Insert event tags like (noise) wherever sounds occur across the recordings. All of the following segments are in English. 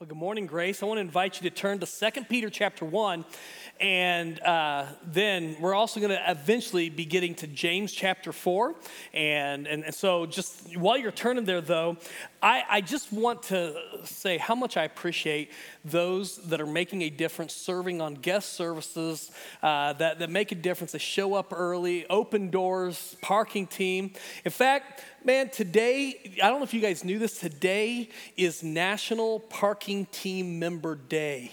Well, good morning, Grace. I want to invite you to turn to 2 Peter chapter 1, and uh, then we're also going to eventually be getting to James chapter 4. And, and, and so, just while you're turning there, though, I, I just want to say how much I appreciate those that are making a difference, serving on guest services uh, that, that make a difference. They show up early, open doors, parking team. In fact, man, today, I don't know if you guys knew this, today is National Parking Team Member Day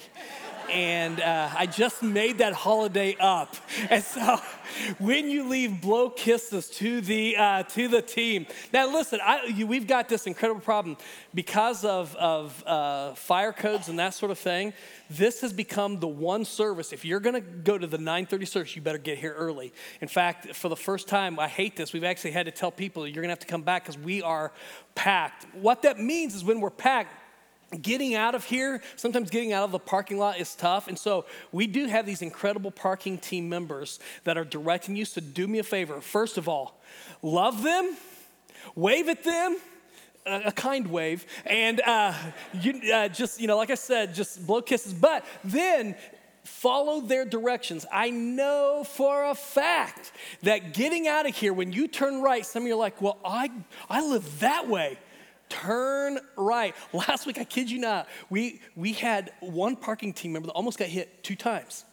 and uh, I just made that holiday up. (laughs) And so, when you leave, blow kisses to the uh, to the team. Now, listen, I, you, we've got this incredible problem because of of uh, fire codes and that sort of thing. This has become the one service. If you're going to go to the 9:30 service, you better get here early. In fact, for the first time, I hate this. We've actually had to tell people you're going to have to come back because we are packed. What that means is when we're packed getting out of here, sometimes getting out of the parking lot is tough. And so we do have these incredible parking team members that are directing you. So do me a favor. First of all, love them, wave at them. A, kind wave, and uh, you, uh, just, you know, like I said, just blow kisses. But then follow their directions. I know for a fact that getting out of here, when you turn right, some of you are like, well, I, I live that way turn right. (laughs) Last week, I kid you not, we, we had one parking team member that almost got hit two times.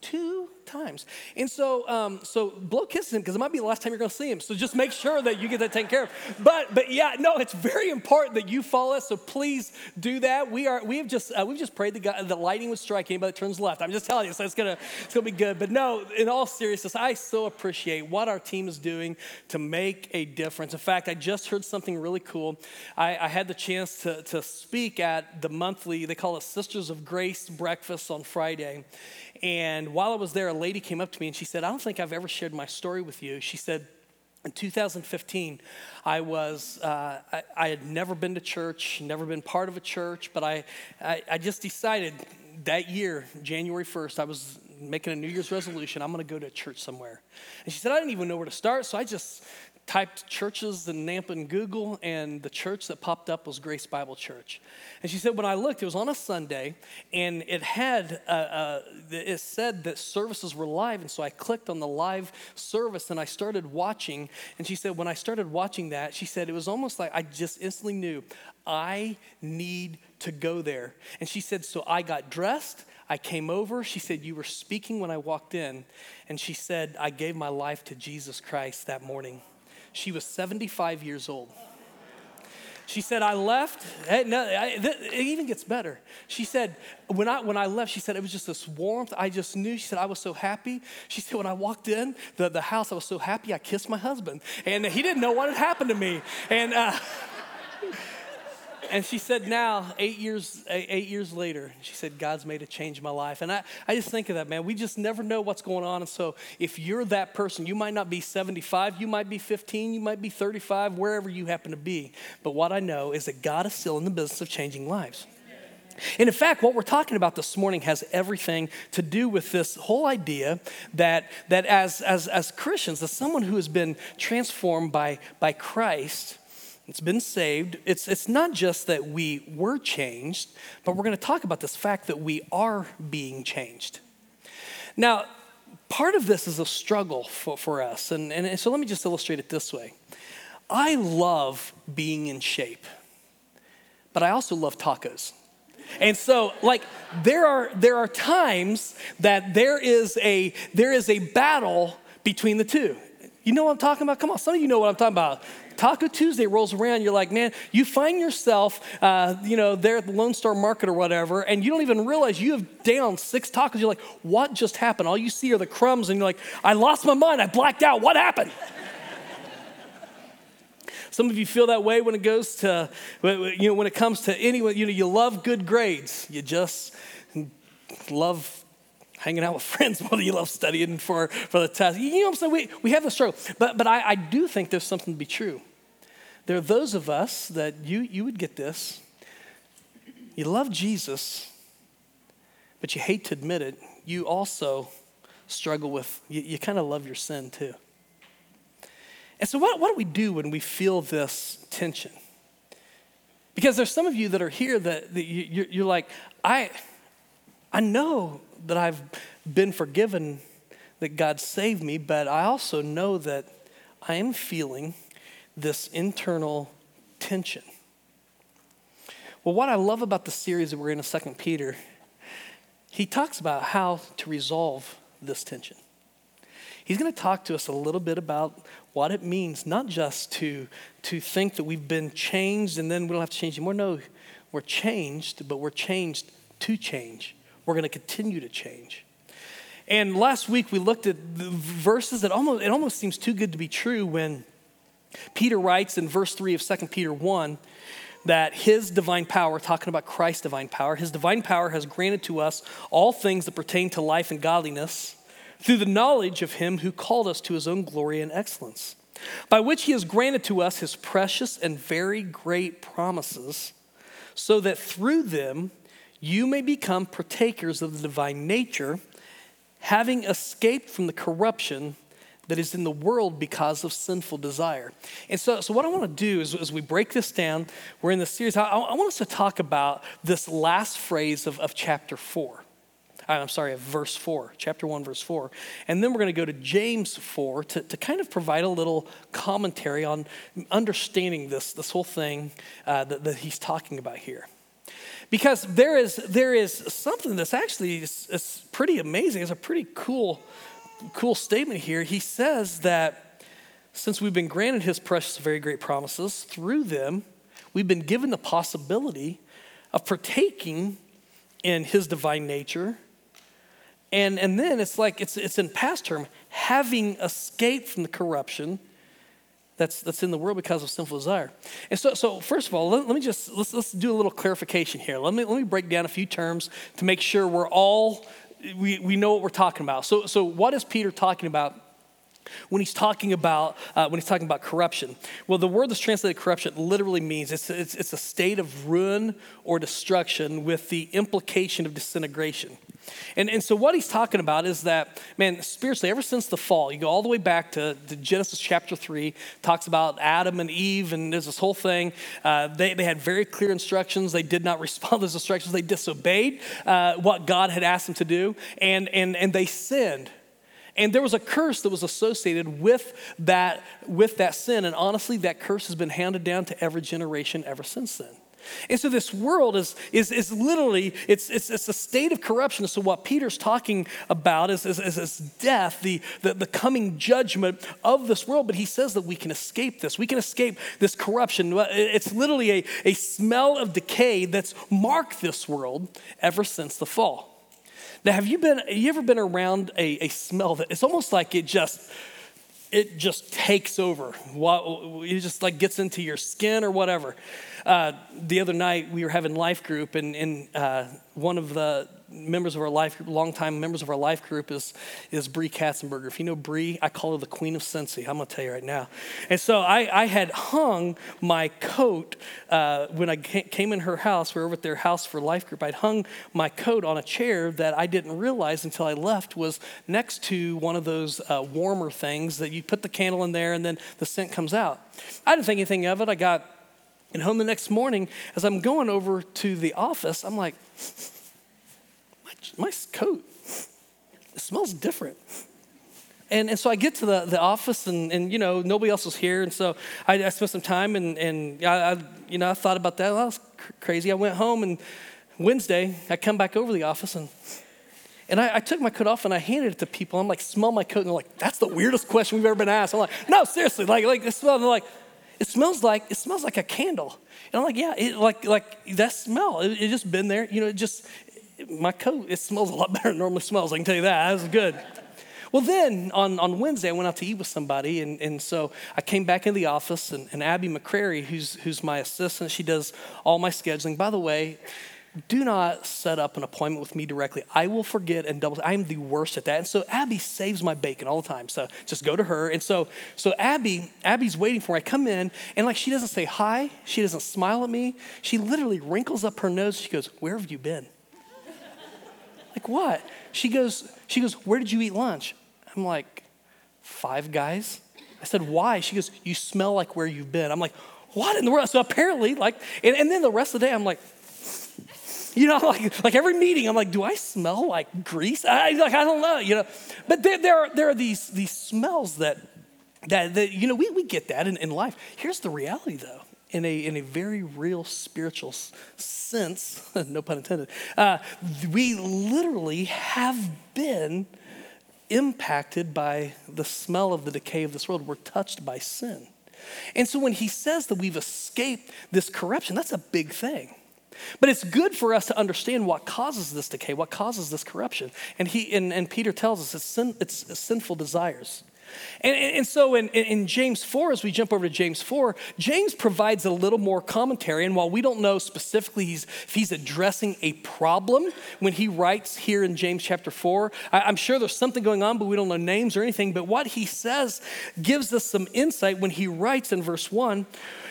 Two times. And so, um, so blow kisses him because it might be the last time you're going to see him. So just make sure that you get that taken care of. But, but yeah, no, it's very important that you follow us. So please do that. We are, we have just, uh, we've just prayed the God, the lightning would strike anybody that turns left. I'm just telling you, so it's gonna, it's gonna be good. But no, in all seriousness, I so appreciate what our team is doing to make a difference. In fact, I just heard something really cool. I, I had the chance to, to speak at the monthly, they call it Sisters of Grace breakfast on Friday. And while I was there, a lady came up to me and she said, I don't think I've ever shared my story with you. She said, in 2015, I was, uh, I, I, had never been to church, never been part of a church, but I, I, I just decided that year, January 1st, I was making a New Year's resolution. I'm going to go to a church somewhere. And she said, I didn't even know where to start, so I just typed churches in Nampa in Google, and the church that popped up was Grace Bible Church. And she said, when I looked, it was on a Sunday, and it had, uh, uh, it said that services were live, and so I clicked on the live service and I started watching. And she said, when I started watching that, she said, it was almost like I just instantly knew I need to go there. And she said, so I got dressed. I came over. She said, You were speaking when I walked in. And she said, I gave my life to Jesus Christ that morning. She was 75 years old. She said, I left. Hey, no, I, th- it even gets better. She said, when I, when I left, she said, it was just this warmth. I just knew. She said, I was so happy. She said, when I walked in the, the house, I was so happy. I kissed my husband. And he didn't know what had happened to me. And, uh, (laughs) and she said now eight years eight years later she said god's made a change in my life. And I, I just think of that man. We just never know what's going on. And so if you're that person you might not be 75 you might be 15 you might be 35 wherever you happen to be. But what i know is that god is still in the business of changing lives. And in fact, what we're talking about this morning has everything to do with this whole idea that, that as, as, as Christians, as someone who has been transformed by, by Christ, it's been saved. It's, it's not just that we were changed, but we're going to talk about this fact that we are being changed. Now, part of this is a struggle for, for us. And, and so let me just illustrate it this way I love being in shape, but I also love tacos. And so, like, there are, there are times that there is, a, there is a battle between the two. You know what I'm talking about? Come on, some of you know what I'm talking about. Taco Tuesday rolls around, you're like, man, you find yourself, uh, you know, there at the Lone Star Market or whatever, and you don't even realize you have down six tacos. You're like, what just happened? All you see are the crumbs, and you're like, I lost my mind. I blacked out. What happened? (laughs) Some of you feel that way when it goes to, you know, when it comes to anyone, you know, you love good grades. You just love hanging out with (laughs) friends more than you love studying for, for the test. You know what I'm saying? We, we have the struggle. But, but I, I do think there's something to be true. There are those of us that you, you would get this. You love Jesus, but you hate to admit it. You also struggle with, you, you kind of love your sin too. And so, what, what do we do when we feel this tension? Because there's some of you that are here that, that you, you're like, I, I know that I've been forgiven, that God saved me, but I also know that I am feeling this internal tension. Well, what I love about the series that we're in, Second Peter, he talks about how to resolve this tension. He's going to talk to us a little bit about what it means, not just to, to think that we've been changed and then we don't have to change anymore. No, we're changed, but we're changed to change. We're going to continue to change. And last week we looked at the verses that almost, it almost seems too good to be true when Peter writes in verse 3 of 2 Peter 1 that his divine power, talking about Christ's divine power, his divine power has granted to us all things that pertain to life and godliness through the knowledge of him who called us to his own glory and excellence, by which he has granted to us his precious and very great promises, so that through them you may become partakers of the divine nature, having escaped from the corruption that is in the world because of sinful desire. And so, so what I want to do is, as we break this down, we're in the series, I, I want us to talk about this last phrase of, of chapter four. Uh, I'm sorry, of verse 4, chapter 1, verse 4. And then we're going to go to James 4 to, to kind of provide a little commentary on understanding this, this whole thing uh, that, that he's talking about here. Because there is, there is something that's actually is pretty amazing. It's a pretty cool, cool statement here. He says that since we've been granted his precious, very great promises, through them, we've been given the possibility of partaking in his divine nature and, and then it's like, it's, it's in past term, having escaped from the corruption that's, that's in the world because of sinful desire. And so, so first of all, let, let, me just, let's, let's do a little clarification here. Let me, let me break down a few terms to make sure we're all, we, we know what we're talking about. So, so what is Peter talking about when he's talking about uh, when he's talking about corruption well the word that's translated corruption literally means it's, it's, it's, a state of ruin or destruction with the implication of disintegration and, and so, what he's talking about is that, man, spiritually, ever since the fall, you go all the way back to, to Genesis chapter 3, talks about Adam and Eve, and there's this whole thing. Uh, they, they had very clear instructions. They did not (laughs) respond to those instructions, they disobeyed uh, what God had asked them to do, and, and, and they sinned. And there was a curse that was associated with that, with that sin. And honestly, that curse has been handed down to every generation ever since then. And so this world is, is, is literally, it's, it's, it's a state of corruption. So what Peter's talking about is, is, is death, the, the, the coming judgment of this world. But he says that we can escape this. We can escape this corruption. It's literally a, a smell of decay that's marked this world ever since the fall. Now, have you been, have you ever been around a, a smell that it's almost like it just, it just takes over. It just like gets into your skin or whatever. Uh, the other night we were having life group, and, and uh, one of the members of our life group, longtime members of our life group, is is Bree Katzenberger. If you know Bree, I call her the Queen of Cincy. I'm gonna tell you right now. And so I, I had hung my coat uh, when I came in her house. We were over at their house for life group. I'd hung my coat on a chair that I didn't realize until I left was next to one of those uh, warmer things that you put the candle in there and then the scent comes out. I didn't think anything of it. I got and home the next morning, as I'm going over to the office, I'm like, my, coat, it smells different. And, and so I get to the, the office and, and, you know, nobody else was here. And so I, I spent some time and, and I, I, you know, I thought about that. Well, that was cr- crazy. I went home and Wednesday, I come back over the office and, and I, I, took my coat off and I handed it to people. I'm like, smell my coat. And they're like, that's the weirdest question we've ever been asked. I'm like, no, seriously. Like, like, this smell. they're like, it smells like it smells like a candle. And I'm like, yeah, it, like like that smell. It, it just been there. You know, it just my coat. It smells a lot (laughs) better than normally smells. I can tell you that. That was good. Well, then on, on Wednesday, I went out to eat with somebody, and, and so I came back in the office, and, and Abby McCrary, who's, who's my assistant, she does all my scheduling. By the way, do not set up an appointment with me directly. I will forget and double. I am the worst at that. And so Abby saves my bacon all the time. So just go to her. And so so Abby, Abby's waiting for me. I come in and like she doesn't say hi. She doesn't smile at me. She literally wrinkles up her nose. She goes, "Where have you been?" Like what? She goes, she goes, "Where did you eat lunch?" I'm like, five guys. I said, why? She goes, you smell like where you've been. I'm like, what in the world? So apparently, like, and, and then the rest of the day, I'm like, you know, (laughs) like, like every meeting, I'm like, do I smell like grease? I, like, I don't know, you know. But there, there, are, there are these, these smells that, that, that, you know, we, we get that in, in life. Here's the reality, though. In a, in a very real spiritual sense, (laughs) no pun intended, uh, we literally have been impacted by the smell of the decay of this world. We're touched by sin. And so when he says that we've escaped this corruption, that's a big thing. But it's good for us to understand what causes this decay, what causes this corruption. And, he, and, and Peter tells us it's, sin, it's sinful desires. And, and, so in, in, James 4, as we jump over to James 4, James provides a little more commentary. And while we don't know specifically he's, if he's addressing a problem when he writes here in James chapter 4, I, I'm sure there's something going on, but we don't know names or anything. But what he says gives us some insight when he writes in verse 1.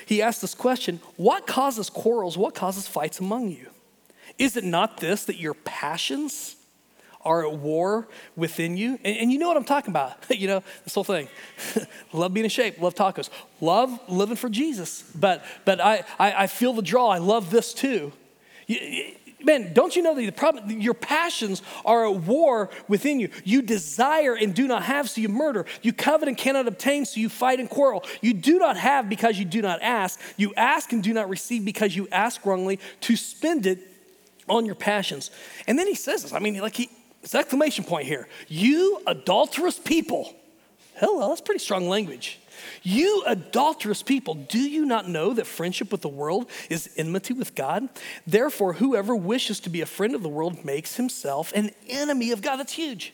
He asks this question What causes quarrels? What causes fights among you? Is it not this that your passions are at war within you. And, and, you know what I'm talking about. (laughs) you know, this whole thing. (laughs) love being in shape, love tacos, love living for Jesus. But, but I, I, I feel the draw. I love this too. You, man, don't you know that the problem, your passions are at war within you? You desire and do not have, so you murder. You covet and cannot obtain, so you fight and quarrel. You do not have because you do not ask. You ask and do not receive because you ask wrongly to spend it on your passions. And then he says this. I mean, like he, it's exclamation point here. You adulterous people. Hello, that's pretty strong language. You adulterous people, do you not know that friendship with the world is enmity with God? Therefore, whoever wishes to be a friend of the world makes himself an enemy of God. That's huge.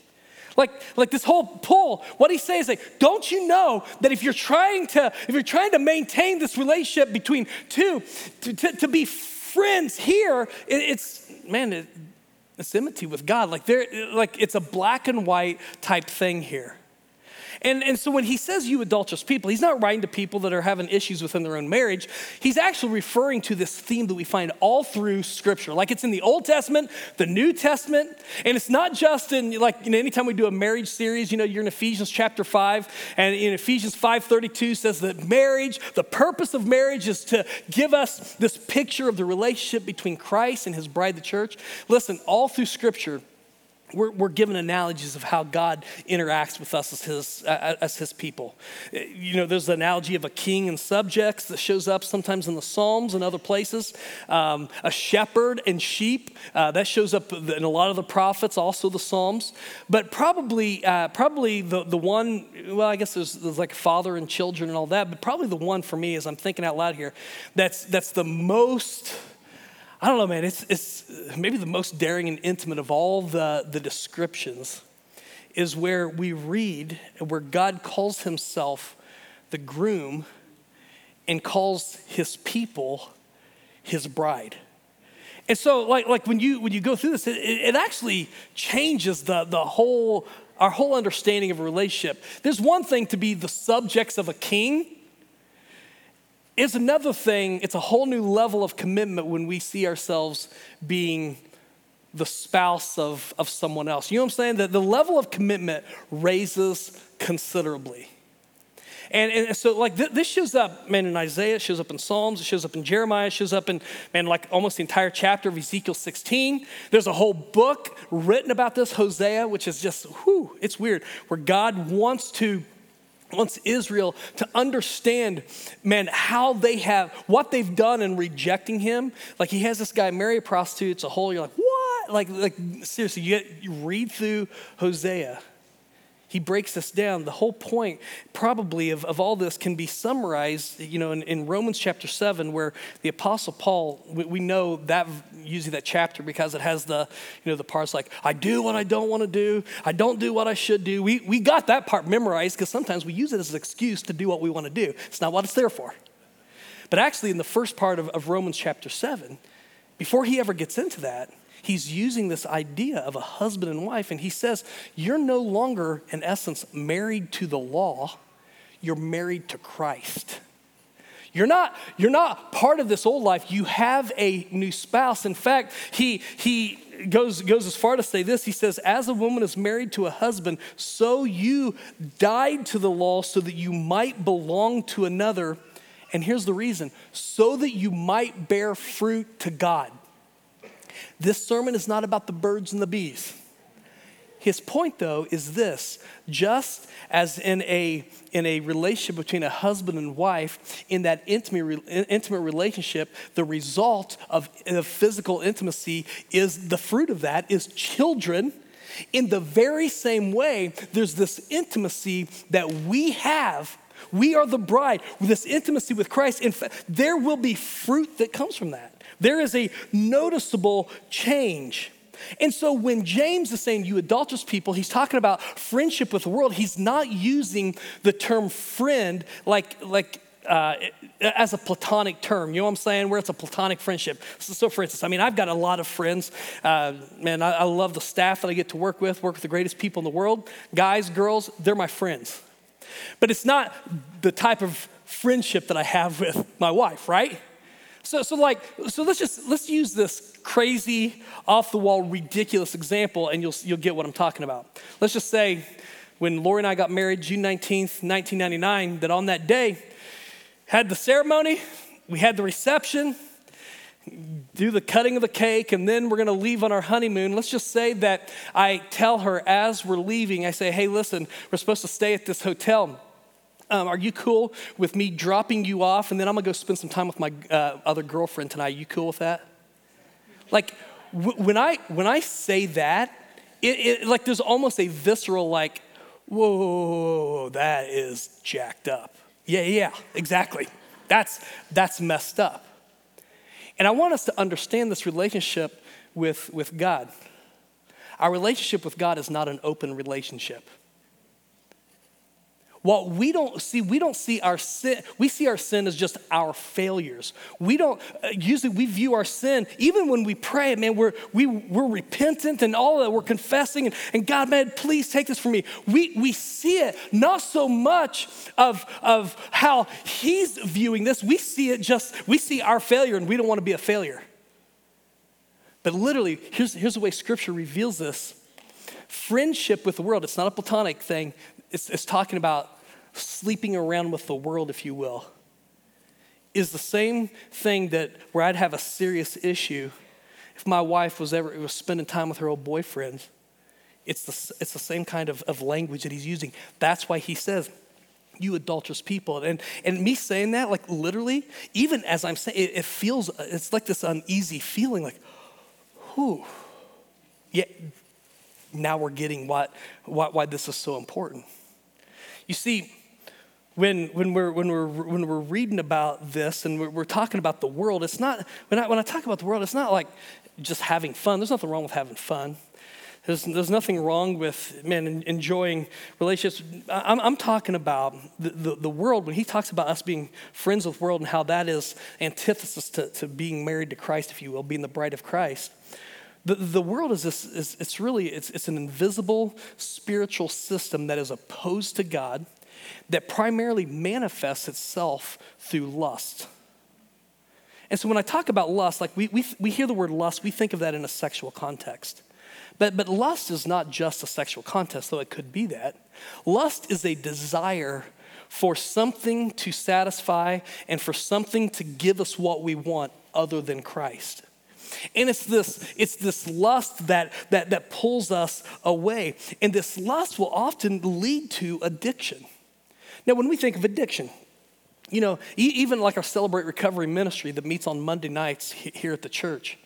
Like, like this whole pull, what he's saying is like, don't you know that if you're trying to, if you're trying to maintain this relationship between two, to, to, to be friends here, it, it's man, it, enmity with God. Like there, like it's a black and white type thing here. And, and so when he says you adulterous people, he's not writing to people that are having issues within their own marriage. He's actually referring to this theme that we find all through Scripture. Like it's in the Old Testament, the New Testament, and it's not just in like you know, anytime we do a marriage series, you know, you're in Ephesians chapter 5, and in Ephesians 5:32 says that marriage, the purpose of marriage is to give us this picture of the relationship between Christ and his bride, the church. Listen, all through Scripture, we're, we're given analogies of how God interacts with us as his, as his people. You know, there's the analogy of a king and subjects that shows up sometimes in the Psalms and other places. Um, a shepherd and sheep, uh, that shows up in a lot of the prophets, also the Psalms. But probably, uh, probably the, the one, well, I guess there's, there's like father and children and all that, but probably the one for me, as I'm thinking out loud here, that's, that's the most I don't know, man, it's, it's maybe the most daring and intimate of all the, the descriptions is where we read where God calls himself the groom and calls his people his bride. And so, like, like when you when you go through this, it, it actually changes the, the whole our whole understanding of a relationship. There's one thing to be the subjects of a king, it's another thing, it's a whole new level of commitment when we see ourselves being the spouse of, of someone else. You know what I'm saying? That the level of commitment raises considerably. And, and so, like, th- this shows up, man, in Isaiah, it shows up in Psalms, it shows up in Jeremiah, it shows up in, man, like almost the entire chapter of Ezekiel 16. There's a whole book written about this, Hosea, which is just, whew, it's weird, where God wants to wants Israel to understand, man, how they have, what they've done in rejecting him. Like he has this guy marry a prostitute, it's a whole, you're like, what? Like, like seriously, you, get, you read through Hosea he breaks this down. The whole point, probably, of, of all this can be summarized, you know, in, in Romans chapter 7, where the Apostle Paul, we, we, know that using that chapter because it has the, you know, the parts like, I do what I don't want to do, I don't do what I should do. We, we got that part memorized because sometimes we use it as an excuse to do what we want to do. It's not what it's there for. But actually, in the first part of, of Romans chapter 7, before he ever gets into that, he's using this idea of a husband and wife, and he says, You're no longer, in essence, married to the law, you're married to Christ. You're not, you're not part of this old life. You have a new spouse. In fact, he, he goes, goes as far to say this. He says, As a woman is married to a husband, so you died to the law so that you might belong to another And here's the reason so that you might bear fruit to God. This sermon is not about the birds and the bees. His point, though, is this just as in a, in a relationship between a husband and wife, in that intimate, intimate relationship, the result of, of physical intimacy is the fruit of that is children. In the very same way, there's this intimacy that we have. We are the bride, with this intimacy with Christ. In fact, there will be fruit that comes from that. There is a noticeable change. And so when James is saying, you adulterous people, he's talking about friendship with the world. He's not using the term friend like, like uh, as a platonic term. You know what I'm saying? Where it's a platonic friendship. So, for instance, I mean, I've got a lot of friends. Uh, man, I, I love the staff that I get to work with, work with the greatest people in the world. Guys, girls, they're my friends. But it's not the type of friendship that I have with my wife, right? So, so like, so let's just let's use this crazy, off the wall, ridiculous example, and you'll you'll get what I'm talking about. Let's just say when Lori and I got married, June 19th, 1999, that on that day, had the ceremony, we had the reception, do the cutting of the cake, and then we're gonna leave on our honeymoon. Let's just say that I tell her as we're leaving, I say, hey, listen, we're supposed to stay at this hotel um, are you cool with me dropping you off and then I'm gonna go spend some time with my uh, other girlfriend tonight? Are you cool with that? Like, w- when, I, when I say that, it, it, like there's almost a visceral, like, whoa, that is jacked up. Yeah, yeah, exactly. That's, that's messed up. And I want us to understand this relationship with, with God. Our relationship with God is not an open relationship. What we don't see, we don't see our sin, we see our sin as just our failures. We don't, uh, usually we view our sin, even when we pray, man, we're, we, we're repentant and all that, we're confessing, and, and God, man, please take this from me. We, we see it not so much of, of how He's viewing this, we see it just, we see our failure and we don't want to be a failure. But literally, here's, here's the way Scripture reveals this friendship with the world, it's not a platonic thing. It's, it's talking about sleeping around with the world, if you will, is the same thing that where I'd have a serious issue if my wife was ever was spending time with her old boyfriend. It's the, it's the same kind of, of language that he's using. That's why he says, you adulterous people. And, and me saying that, like literally, even as I'm saying, it, it feels, it's like this uneasy feeling like, whew. Yeah, now we're getting what, what, why this is so important. You see, when, when, we're, when, we're, when we're reading about this and we're, we're talking about the world, it's not, when I, when I talk about the world, it's not like just having fun. There's nothing wrong with having fun. There's, there's nothing wrong with, man, enjoying relationships. I'm, I'm talking about the, the, the, world, when he talks about us being friends with the world and how that is antithesis to, to being married to Christ, if you will, being the bride of Christ. The, the world is this, is, it's really, it's, it's an invisible spiritual system that is opposed to God, that primarily manifests itself through lust. And so when I talk about lust, like we, we, we hear the word lust, we think of that in a sexual context. But, but lust is not just a sexual contest, though it could be that. Lust is a desire for something to satisfy and for something to give us what we want other than Christ. And it's this, it's this lust that, that, that pulls us away. And this lust will often lead to addiction. Now, when we think of addiction, you know, even like our Celebrate Recovery ministry that meets on Monday nights here at the church,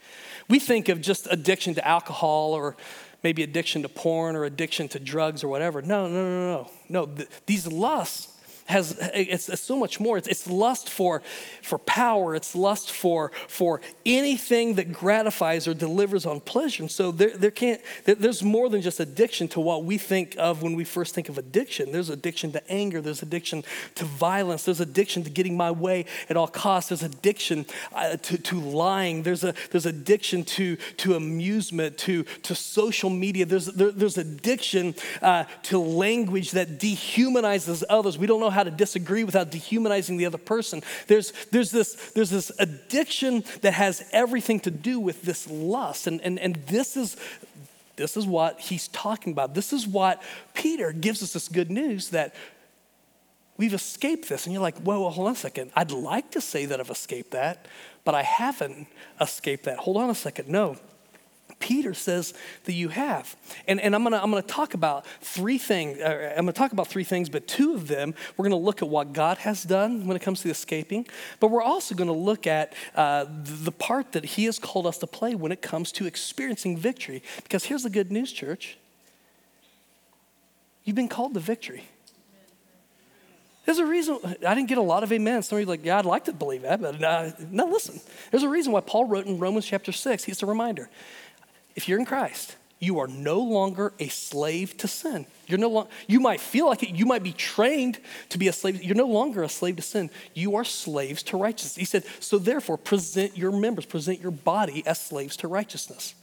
we think of just addiction to alcohol or maybe addiction to porn or addiction to drugs or whatever. No, no, no, no. No, these lusts has it's, it's, so much more. It's, it's lust for, for power. It's lust for, for anything that gratifies or delivers on pleasure. And so there, there can't, there, there's more than just addiction to what we think of when we first think of addiction. There's addiction to anger. There's addiction to violence. There's addiction to getting my way at all costs. There's addiction uh, to, to lying. There's, a, there's addiction to, to amusement, to, to social media. There's, there, there's addiction uh, to language that dehumanizes others. We don't know how to disagree without dehumanizing the other person. There's, there's, this, there's this addiction that has everything to do with this lust. And, and, and this, is, this is what he's talking about. This is what Peter gives us this good news that we've escaped this. And you're like, whoa, well, hold on a second. I'd like to say that I've escaped that, but I haven't escaped that. Hold on a second. No. Peter says that you have. And, and I'm gonna, I'm gonna talk about three things. Uh, I'm gonna talk about three things, but two of them, we're gonna look at what God has done when it comes to escaping, but we're also gonna look at uh, the part that He has called us to play when it comes to experiencing victory. Because here's the good news, church you've been called to victory. There's a reason, I didn't get a lot of amen. Some of you like, yeah, I'd like to believe that, but uh, no, listen. There's a reason why Paul wrote in Romans chapter 6, he's a reminder. If you're in Christ, you are no longer a slave to sin. You're no long, you might feel like it, you might be trained to be a slave. You're no longer a slave to sin. You are slaves to righteousness. He said, so therefore, present your members, present your body as slaves to righteousness.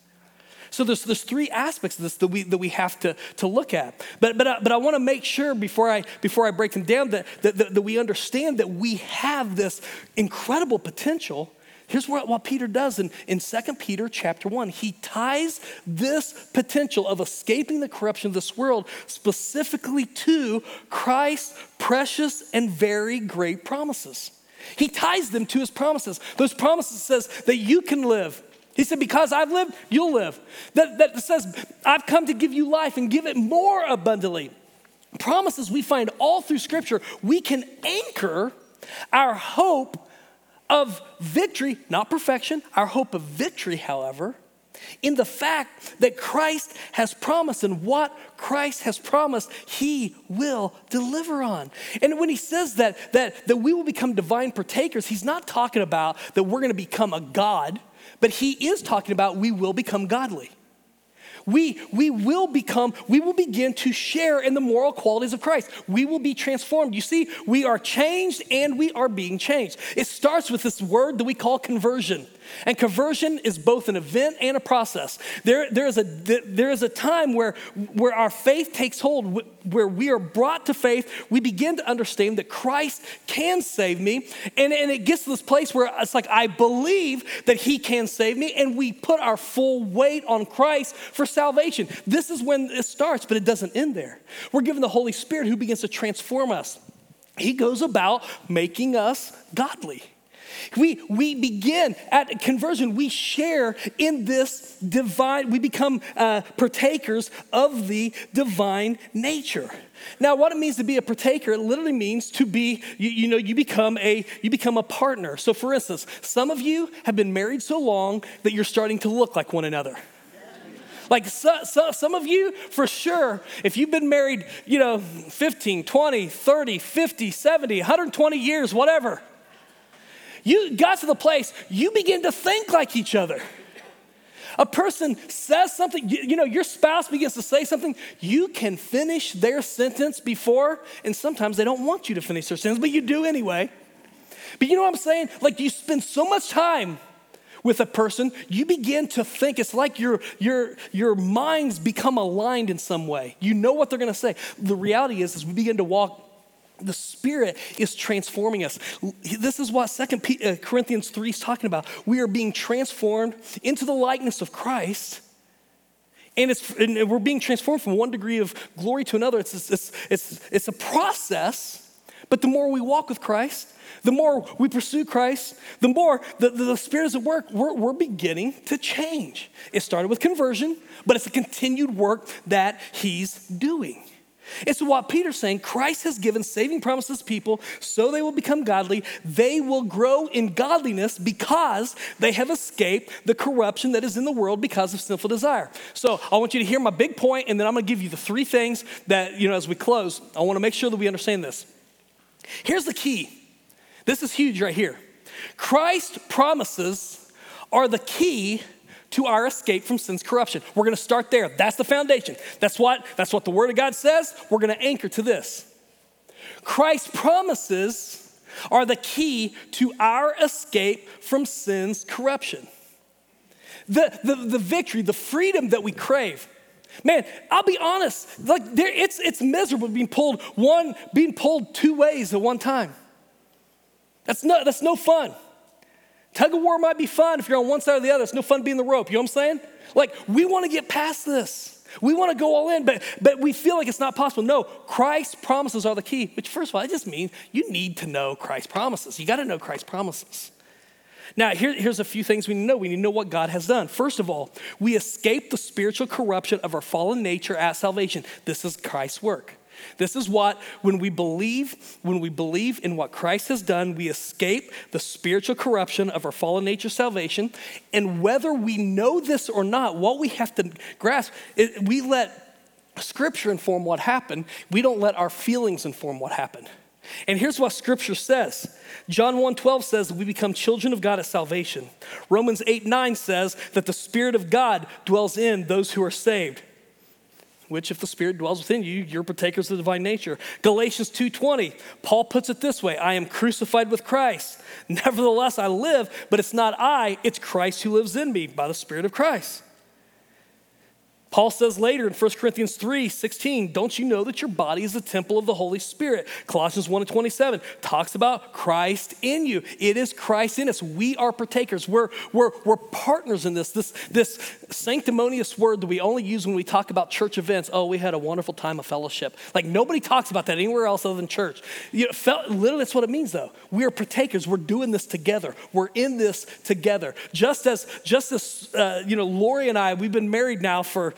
So there's, there's three aspects of this that we, that we have to, to look at. But, but, uh, but I want to make sure before I, before I break them down that, that, that, that we understand that we have this incredible potential Here's what, what Peter does in, in 2 Peter chapter 1. He ties this potential of escaping the corruption of this world specifically to Christ's precious and very great promises. He ties them to his promises. Those promises says that you can live he said, Because I've lived, you'll live. That, that says, I've come to give you life and give it more abundantly. Promises we find all through Scripture. We can anchor our hope of victory, not perfection, our hope of victory, however, in the fact that Christ has promised and what Christ has promised, he will deliver on. And when he says that, that, that we will become divine partakers, he's not talking about that we're going to become a God but he is talking about we will become godly. We, we will become, we will begin to share in the moral qualities of Christ. We will be transformed. You see, we are changed and we are being changed. It starts with this word that we call conversion. And conversion is both an event and a process. There, there, is, a, there is a time where, where our faith takes hold, where we are brought to faith. We begin to understand that Christ can save me. And, and it gets to this place where it's like, I believe that He can save me. And we put our full weight on Christ for salvation. This is when it starts, but it doesn't end there. We're given the Holy Spirit who begins to transform us. He goes about making us godly. We, we begin at conversion, we share in this divine, we become uh, partakers of the divine nature. Now, what it means to be a partaker, it literally means to be, you, you, know, you become a you become a partner. So for instance, some of you have been married so long that you're starting to look like one another. Like so, so, some of you, for sure, if you've been married, you know, 15, 20, 30, 50, 70, 120 years, whatever, you got to the place you begin to think like each other. A person says something, you, you, know, your spouse begins to say something, you can finish their sentence before, and sometimes they don't want you to finish their sentence, but you do anyway. But you know what I'm saying? Like you spend so much time with a person, you begin to think it's like your your your minds become aligned in some way. You know what they're going to say. The reality is, is we begin to walk the Spirit is transforming us. This is what Second uh, Corinthians 3 is talking about. We are being transformed into the likeness of Christ. And, and we're being transformed from one degree of glory to another. It's, it's, it's, it's a process, but the more we walk with Christ, the more we pursue Christ, the more the, the, the Spirit is at work, we're, we're beginning to change. It started with conversion, but it's a continued work that He's doing. So, what Peter's saying, Christ has given saving promises to people so they will become godly. They will grow in godliness because they have escaped the corruption that is in the world because of sinful desire. So, I want you to hear my big point, and then I'm gonna give you the three things that, you know, as we close, I wanna make sure that we understand this. Here's the key this is huge right here. Christ promises are the key to our escape from sin's corruption. We're going to start there. That's the foundation. That's what, that's what the Word of God says. We're going to anchor to this. Christ's promises are the key to our escape from sin's corruption. The, the, the victory, the freedom that we crave. Man, I'll be honest, like there, it's, it's miserable being pulled one, being pulled two ways at one time. That's no, that's no fun. Tug of war might be fun if you're on one side or the other. It's no fun being the rope. You know what I'm saying? Like, we want to get past this. We want to go all in, but, but we feel like it's not possible. No, Christ's promises are the key, which, first of all, it just means you need to know Christ's promises. You got to know Christ's promises. Now, here, here's a few things we need to know. We need to know what God has done. First of all, we escape the spiritual corruption of our fallen nature at salvation. This is Christ's work. This is what, when we believe, when we believe in what Christ has done, we escape the spiritual corruption of our fallen nature salvation. And whether we know this or not, what we have to grasp is we let Scripture inform what happened. We don't let our feelings inform what happened. And here's what Scripture says. John 1:12 says we become children of God at salvation. Romans 8 9 says that the Spirit of God dwells in those who are saved which if the spirit dwells within you you're partakers of the divine nature. Galatians 2.20 paul puts it this way i am crucified with christ. Nevertheless i live but it's not i it's christ who lives in me by the spirit of christ Paul says later in 1 Corinthians 3 16, don't you know that your body is the temple of the Holy Spirit? Colossians 1 27 talks about Christ in you. It is Christ in us. We are partakers. We're, we're, we're partners in this. This, this sanctimonious word that we only use when we talk about church events. Oh, we had a wonderful time of fellowship. Like nobody talks about that anywhere else other than church. You know, literally, that's what it means though. We are partakers. We're doing this together. We're in this together. Just as, just as, uh, you know, Lori and I, we've been married now for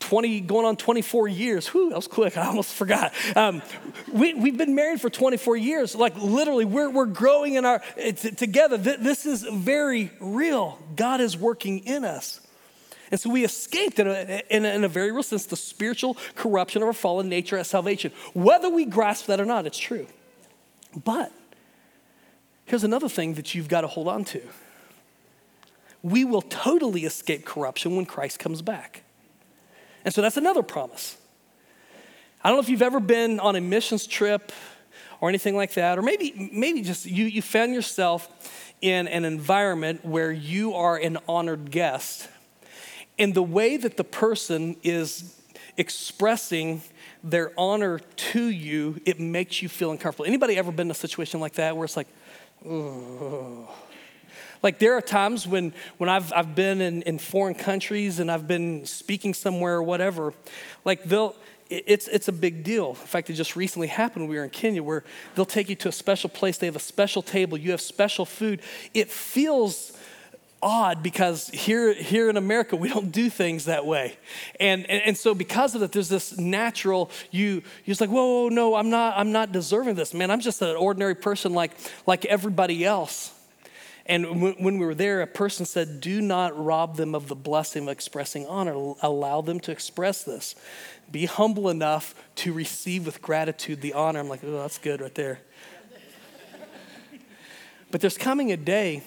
20, going on 24 years. Whew, that was quick. I almost forgot. Um, we, we've been married for 24 years. Like literally, we're, we're growing in our, together. This is very real. God is working in us. And so we escaped in a, in, a, in a, very real sense the spiritual corruption of our fallen nature at salvation. Whether we grasp that or not, it's true. But here's another thing that you've got to hold on to we will totally escape corruption when Christ comes back. And so that's another promise. I don't know if you've ever been on a missions trip or anything like that, or maybe, maybe just you, you found yourself in an environment where you are an honored guest. And the way that the person is expressing their honor to you, it makes you feel uncomfortable. Anybody ever been in a situation like that where it's like, oh, like there are times when, when I've, I've been in, in foreign countries and I've been speaking somewhere or whatever, like they'll, it's, it's a big deal. In fact, it just recently happened. When we were in Kenya where they'll take you to a special place. They have a special table. You have special food. It feels odd because here, here in America, we don't do things that way. And, and, and so because of that, there's this natural, you, you're just like, whoa, whoa, no, I'm not, I'm not deserving this, man. I'm just an ordinary person like, like everybody else. And when we were there, a person said, Do not rob them of the blessing of expressing honor. Allow them to express this. Be humble enough to receive with gratitude the honor. I'm like, Oh, that's good right there. but there's coming a day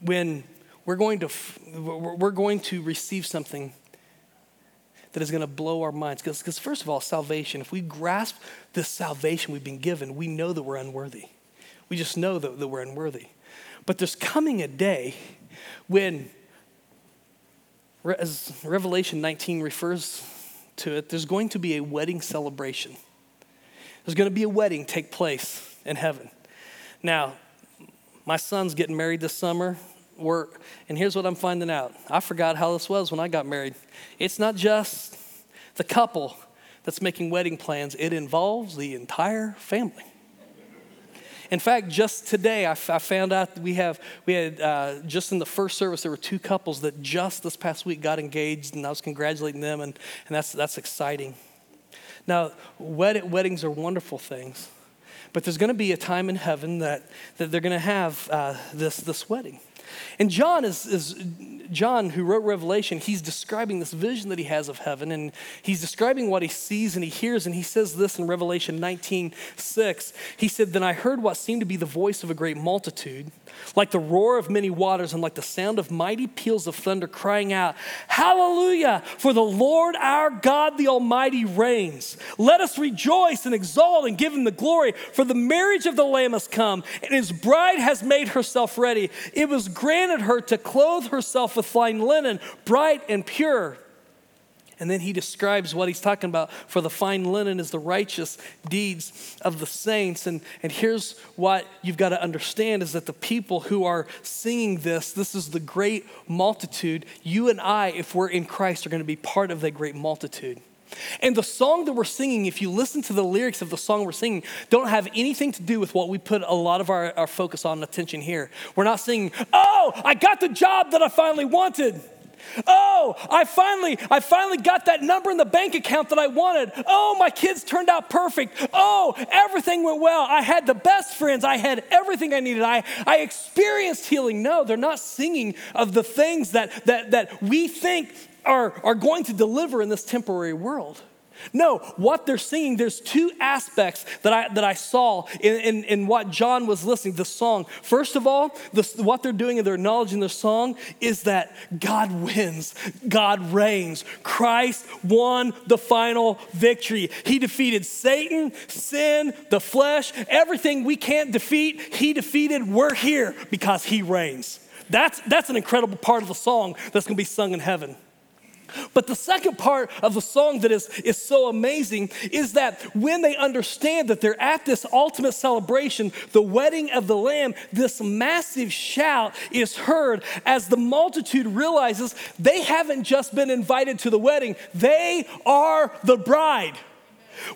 when we're going to, we're going to receive something that is going to blow our minds. Because, first of all, salvation, if we grasp this salvation we've been given, we know that we're unworthy. We just know that, that we're unworthy. But there's coming a day when, as Revelation 19 refers to it, there's going to be a wedding celebration. There's going to be a wedding take place in heaven. Now, my son's getting married this summer. We're, and here's what I'm finding out. I forgot how this was when I got married. It's not just the couple that's making wedding plans, it involves the entire family. In fact, just today, I, f- I found out we have, we had, uh, just in the first service, there were two couples that just this past week got engaged, and I was congratulating them, and, and that's, that's exciting. Now, wed- weddings are wonderful things, but there's going to be a time in heaven that, that they're going to have uh, this, this wedding. And John is, is John, who wrote Revelation, he's describing this vision that he has of heaven, and he's describing what he sees and he hears, and he says this in Revelation 19 6. He said, Then I heard what seemed to be the voice of a great multitude, like the roar of many waters, and like the sound of mighty peals of thunder, crying out, Hallelujah! For the Lord our God, the Almighty, reigns. Let us rejoice and exalt and give him the glory, for the marriage of the Lamb has come, and his bride has made herself ready. It was granted her to clothe herself with fine linen, bright and pure. And then he describes what he's talking about for the fine linen is the righteous deeds of the saints. And, and here's what you've got to understand is that the people who are singing this, this is the great multitude. You and I, if we're in Christ, are going to be part of that great multitude. And the song that we're singing, if you listen to the lyrics of the song we're singing, don't have anything to do with what we put a lot of our, our focus on attention here. We're not singing, oh, I got the job that I finally wanted. Oh, I finally, I finally got that number in the bank account that I wanted. Oh, my kids turned out perfect. Oh, everything went well. I had the best friends. I had everything I needed. I, I experienced healing. No, they're not singing of the things that, that, that we think are, are going to deliver in this temporary world. No, what they're singing, there's two aspects that I, that I saw in, in, in what John was listening, the song. First of all, the, what they're doing and they're acknowledging the song is that God wins, God reigns. Christ won the final victory. He defeated Satan, sin, the flesh, everything we can't defeat, He defeated. We're here because He reigns. That's, that's an incredible part of the song that's gonna be sung in heaven. But the second part of the song that is, is so amazing is that when they understand that they're at this ultimate celebration, the wedding of the Lamb, this massive shout is heard as the multitude realizes they haven't just been invited to the wedding, they are the bride.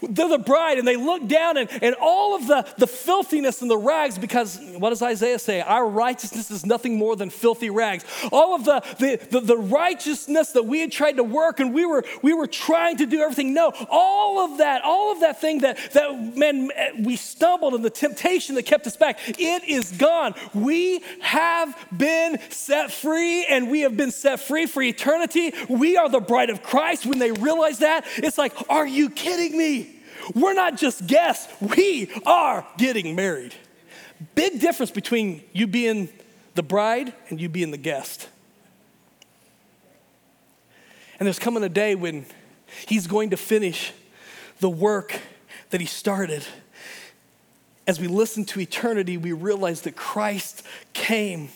They're the bride, and they look down and, and all of the, the filthiness and the rags, because what does Isaiah say? Our righteousness is nothing more than filthy rags. All of the, the, the, the righteousness that we had tried to work and we were, we were trying to do everything. No, all of that, all of that thing that, that, man, we stumbled and the temptation that kept us back, it is gone. We have been set free, and we have been set free for eternity. We are the bride of Christ. When they realize that, it's like, are you kidding me? We're not just guests, we are getting married. Big difference between you being the bride and you being the guest. And there's coming a day when he's going to finish the work that he started. As we listen to eternity, we realize that Christ came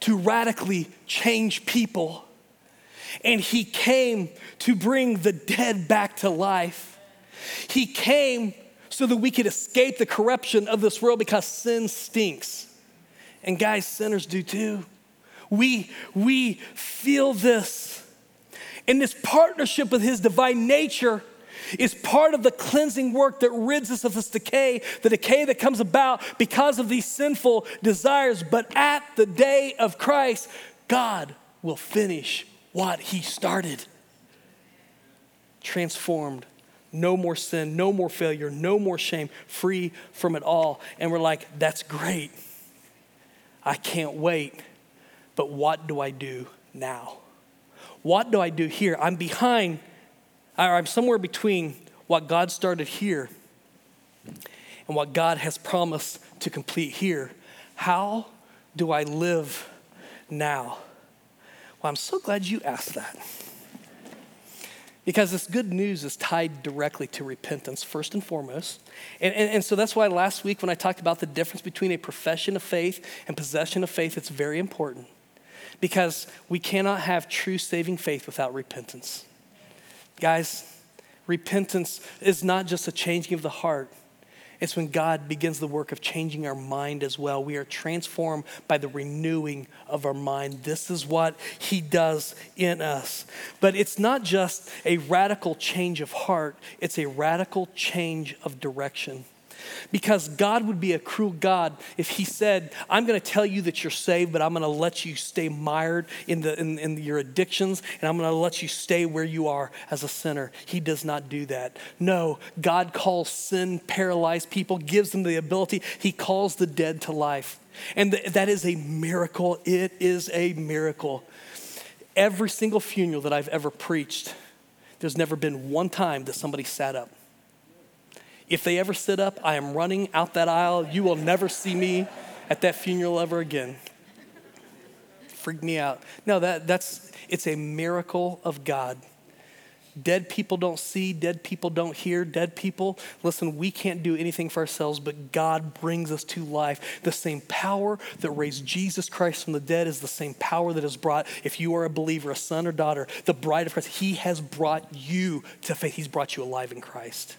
to radically change people. And he came to bring the dead back to life. He came so that we could escape the corruption of this world because sin stinks. And guys, sinners do too. We, we feel this. And this partnership with his divine nature is part of the cleansing work that rids us of this decay, the decay that comes about because of these sinful desires. But at the day of Christ, God will finish what he started. Transformed no more sin, no more failure, no more shame, free from it all. And we're like, that's great. I can't wait. But what do I do now? What do I do here? I'm behind, or I'm somewhere between what God started here and what God has promised to complete here. How do I live now? Well, I'm so glad you asked that. Because this good news is tied directly to repentance, first and foremost. And, and, and, so that's why last week, when I talked about the difference between a profession of faith and possession of faith, it's very important. Because we cannot have true saving faith without repentance. Guys, repentance is not just a changing of the heart, it's when God begins the work of changing our mind as well. We are transformed by the renewing of our mind. This is what He does in us. But it's not just a radical change of heart, it's a radical change of direction. Because God would be a cruel God if He said, I'm going to tell you that you're saved, but I'm going to let you stay mired in, the, in, in your addictions, and I'm going to let you stay where you are as a sinner. He does not do that. No, God calls sin paralyzed people, gives them the ability, He calls the dead to life. And th- that is a miracle. It is a miracle. Every single funeral that I've ever preached, there's never been one time that somebody sat up. If they ever sit up, I am running out that aisle. You will never see me at that funeral ever again. Freak me out. No, that, that's, it's a miracle of God. Dead people don't see, dead people don't hear, dead people, listen, we can't do anything for ourselves, but God brings us to life. The same power that raised Jesus Christ from the dead is the same power that has brought, if you are a believer, a son or daughter, the bride of Christ, He has brought you to faith. He's brought you alive in Christ.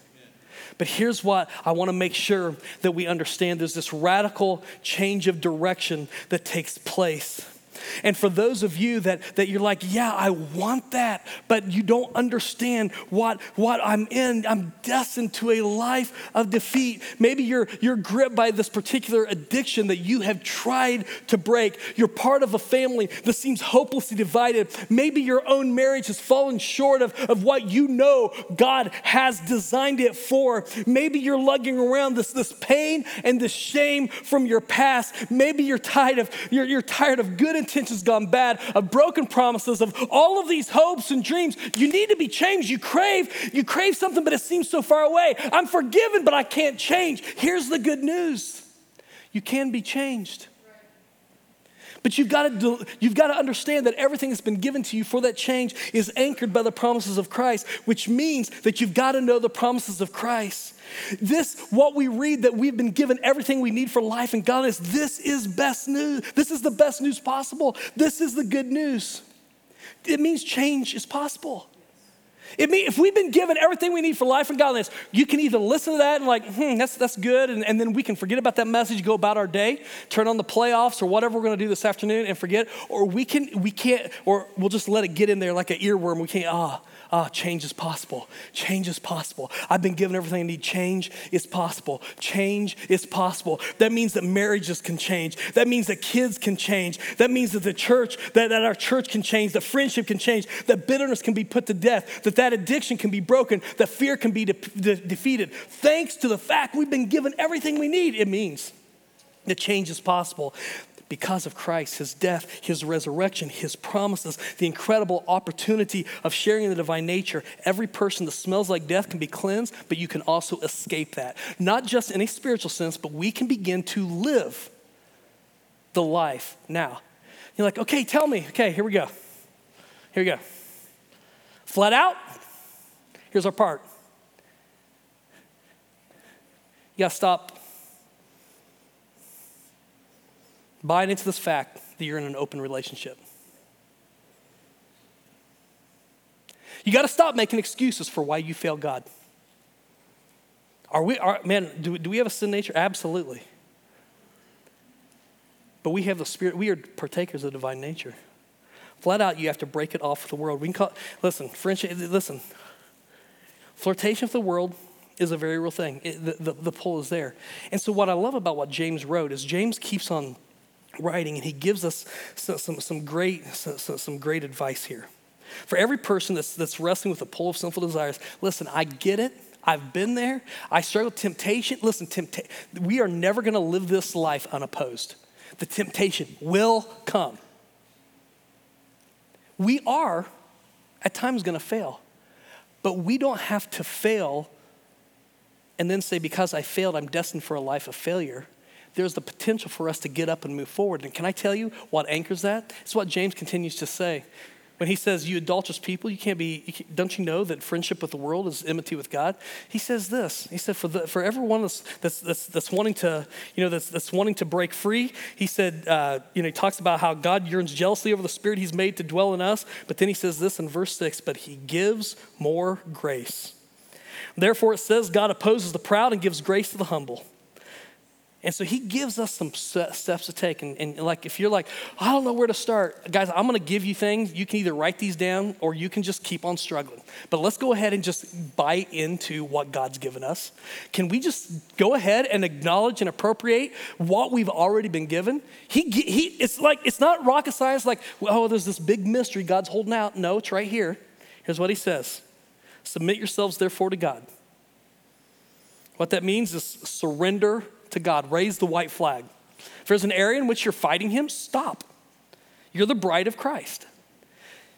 But here's what I want to make sure that we understand there's this radical change of direction that takes place. And for those of you that, that you're like, yeah, I want that, but you don't understand what, what I'm in, I'm destined to a life of defeat. Maybe you're, you're gripped by this particular addiction that you have tried to break. You're part of a family that seems hopelessly divided. Maybe your own marriage has fallen short of, of what you know God has designed it for. Maybe you're lugging around this, this pain and this shame from your past. Maybe you're tired of, you're, you're tired of good intentions intentions gone bad, of broken promises, of all of these hopes and dreams. You need to be changed. You crave, you crave something, but it seems so far away. I'm forgiven, but I can't change. Here's the good news. You can be changed. But you've got, to, you've got to understand that everything that's been given to you for that change is anchored by the promises of Christ, which means that you've got to know the promises of Christ. This, what we read, that we've been given everything we need for life and godliness, this is best news. This is the best news possible. This is the good news. It means change is possible. It means if we've been given everything we need for life and godliness, you can either listen to that and like, hmm, that's, that's good, and, and then we can forget about that message, go about our day, turn on the playoffs or whatever we're gonna do this afternoon and forget, or we can, we can't, or we'll just let it get in there like an earworm. We can't, ah, Ah, change is possible. Change is possible. I've been given everything I need. Change is possible. Change is possible. That means that marriages can change. That means that kids can change. That means that the church, that, that our church can change, that friendship can change, that bitterness can be put to death, that that addiction can be broken, that fear can be de- de- defeated. Thanks to the fact we've been given everything we need, it means that change is possible because of Christ, his death, his resurrection, his promises, the incredible opportunity of sharing the divine nature. Every person that smells like death can be cleansed, but you can also escape that. Not just in a spiritual sense, but we can begin to live the life now. You're like, okay, tell me. Okay, here we go. Here we go. Flat out, here's our part. You gotta stop buying into this fact that you're in an open relationship. You got to stop making excuses for why you fail God. Are we, are, man, do, do we have a sin nature? Absolutely. But we have the spirit, we are partakers of divine nature. Flat out, you have to break it off with the world. We can call, listen, friendship, listen, flirtation with the world is a very real thing. It, the, the, the pull is there. And so, what I love about what James wrote is James keeps on writing, and he gives us some, some, some great, some, some great advice here. For every person that's, that's wrestling with the pull of sinful desires, listen, I get it. I've been there. I struggle with temptation. Listen, tempta- we are never going to live this life unopposed. The temptation will come. We are at times going to fail, but we don't have to fail and then say, because I failed, I'm destined for a life of failure there's the potential for us to get up and move forward. And can I tell you what anchors that? It's what James continues to say. When he says, You adulterous people, you can't be, you can't, don't you know that friendship with the world is enmity with God? He says this. He said, For, the, for everyone that's, that's, that's, that's wanting to, you know, that's, that's wanting to break free, he said, uh, you know, he talks about how God yearns jealously over the spirit he's made to dwell in us. But then he says this in verse 6 But he gives more grace. Therefore, it says, God opposes the proud and gives grace to the humble. And so he gives us some steps to take. And, and, like, if you're like, I don't know where to start, guys, I'm gonna give you things. You can either write these down or you can just keep on struggling. But let's go ahead and just buy into what God's given us. Can we just go ahead and acknowledge and appropriate what we've already been given? He, he, it's like, it's not rocket science, like, oh, there's this big mystery God's holding out. No, it's right here. Here's what he says Submit yourselves, therefore, to God. What that means is surrender to God. Raise the white flag. If there's an area in which you're fighting Him, stop. You're the bride of Christ.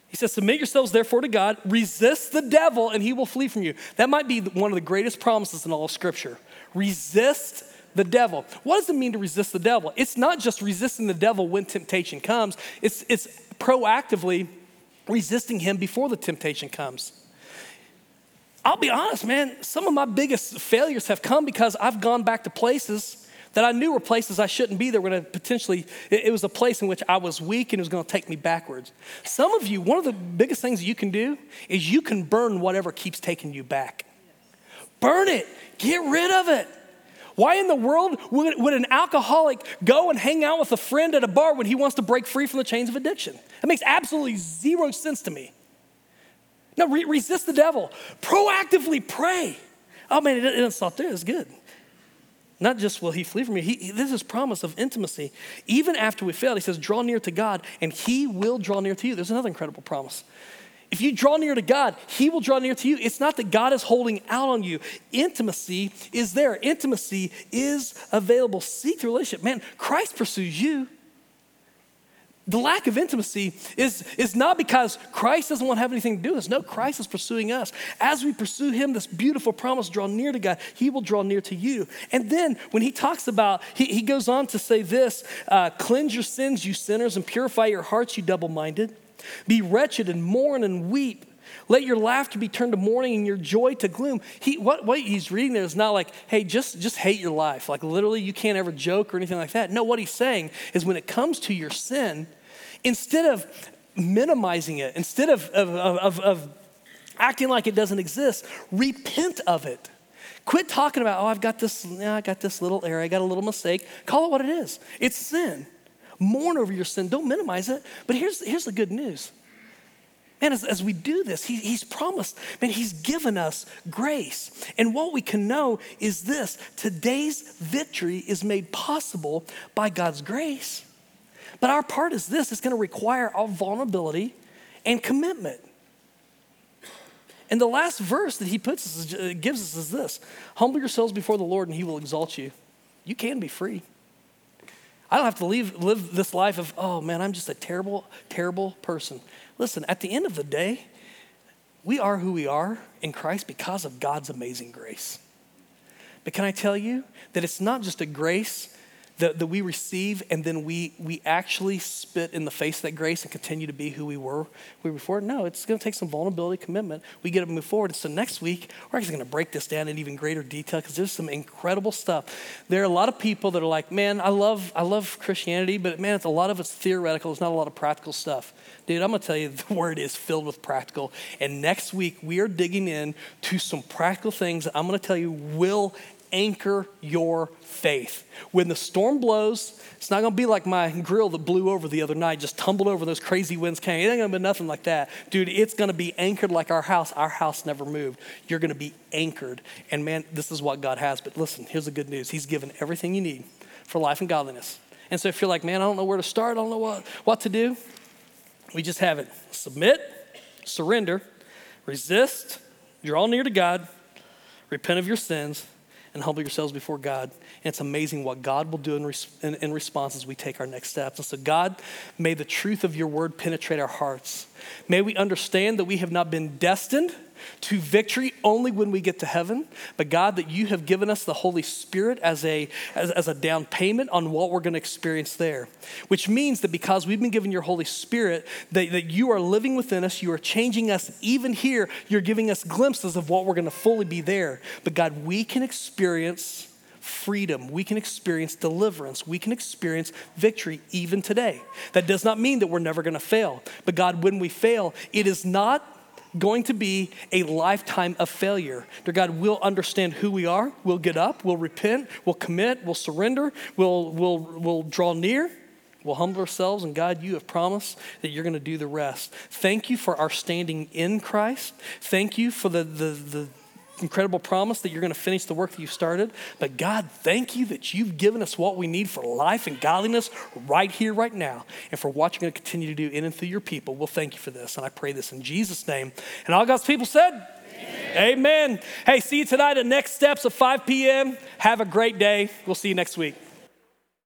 He says, Submit yourselves therefore to God, resist the devil, and he will flee from you. That might be one of the greatest promises in all of Scripture. Resist the devil. What does it mean to resist the devil? It's not just resisting the devil when temptation comes, it's, it's proactively resisting him before the temptation comes. I'll be honest, man, some of my biggest failures have come because I've gone back to places that I knew were places I shouldn't be. That were to potentially, it, was a place in which I was weak and it was to take me backwards. Some of you, one of the biggest things you can do is you can burn whatever keeps taking you back. Burn it, get rid of it. Why in the world would, would an alcoholic go and hang out with a friend at a bar when he wants to break free from the chains of addiction? That makes absolutely zero sense to me. No, re- resist the devil. Proactively pray. Oh man, it, it doesn't stop there. It's good. Not just will he flee from you, he, this is promise of intimacy. Even after we fail, he says, draw near to God and he will draw near to you. There's another incredible promise. If you draw near to God, He will draw near to you. It's not that God is holding out on you. Intimacy is there, intimacy is available. Seek the relationship. Man, Christ pursues you. The lack of intimacy is, is not because Christ doesn't want to have anything to do with us. No, Christ is pursuing us. As we pursue Him, this beautiful promise, draw near to God, He will draw near to you. And then when He talks about, He, he goes on to say this uh, cleanse your sins, you sinners, and purify your hearts, you double minded. Be wretched and mourn and weep. Let your laughter be turned to mourning and your joy to gloom. He, what, what he's reading there is not like, hey, just, just hate your life. Like literally, you can't ever joke or anything like that. No, what he's saying is when it comes to your sin, instead of minimizing it, instead of, of, of, of acting like it doesn't exist, repent of it. Quit talking about, oh, I've got this, yeah, I got this little error, I got a little mistake. Call it what it is. It's sin. Mourn over your sin. Don't minimize it. But here's, here's the good news. Man, as, as we do this, he, he's promised, man, he's given us grace. And what we can know is this today's victory is made possible by God's grace. But our part is this it's going to require our vulnerability and commitment. And the last verse that he puts us, uh, gives us is this Humble yourselves before the Lord, and he will exalt you. You can be free. I don't have to leave, live this life of, oh man, I'm just a terrible, terrible person. Listen, at the end of the day, we are who we are in Christ because of God's amazing grace. But can I tell you that it's not just a grace that, that we receive and then we, we actually spit in the face of that grace and continue to be who we were we were before. No, it's going to take some vulnerability, commitment. We get to move forward. So next week, we're actually going to break this down in even greater detail because there's some incredible stuff. There are a lot of people that are like, man, I love, I love Christianity, but man, it's a lot of it's theoretical. It's not a lot of practical stuff. Dude, I'm going to tell you, (laughs) the word is filled with practical. And next week, we are digging in to some practical things I'm going to tell you will anchor your faith. When the storm blows, it's not gonna be like my grill that blew over the other night, just tumbled over, those crazy winds came. It ain't gonna be nothing like that. Dude, it's gonna be anchored like our house. Our house never moved. You're gonna be anchored. And man, this is what God has. But listen, here's the good news He's given everything you need for life and godliness. And so if you're like, man, I don't know where to start, I don't know what, what to do, we just have it submit, surrender, resist, draw near to God, repent of your sins and humble yourselves before God. And it's amazing what God will do in, res- in, in, response as we take our next steps. And so, God, may the truth of your word penetrate our hearts. May we understand that we have not been destined to victory only when we get to heaven, but God, that you have given us the Holy Spirit as a, as, as a down payment on what we're going to experience there. Which means that because we've been given your Holy Spirit, that, that you are living within us, you are changing us even here, you're giving us glimpses of what we're going to fully be there. But God, we can experience freedom. We can experience deliverance. We can experience victory even today. That does not mean that we're never going to fail. But God, when we fail, it is not going to be a lifetime of failure. Dear God, we'll understand who we are. We'll get up. We'll repent. We'll commit. We'll surrender. We'll, we'll, we'll draw near. We'll humble ourselves. And God, you have promised that you're going to do the rest. Thank you for our standing in Christ. Thank you for the, the, the incredible promise that you're going to finish the work that you started. But God, thank you that you've given us what we need for life and godliness right here, right now, and for what you're going to continue to do in and through your people. We'll thank you for this. And I pray this in Jesus' name. And all God's people said, Amen. Amen. Hey, see you tonight at Next Steps at 5 p.m. Have a great day. We'll see you next week.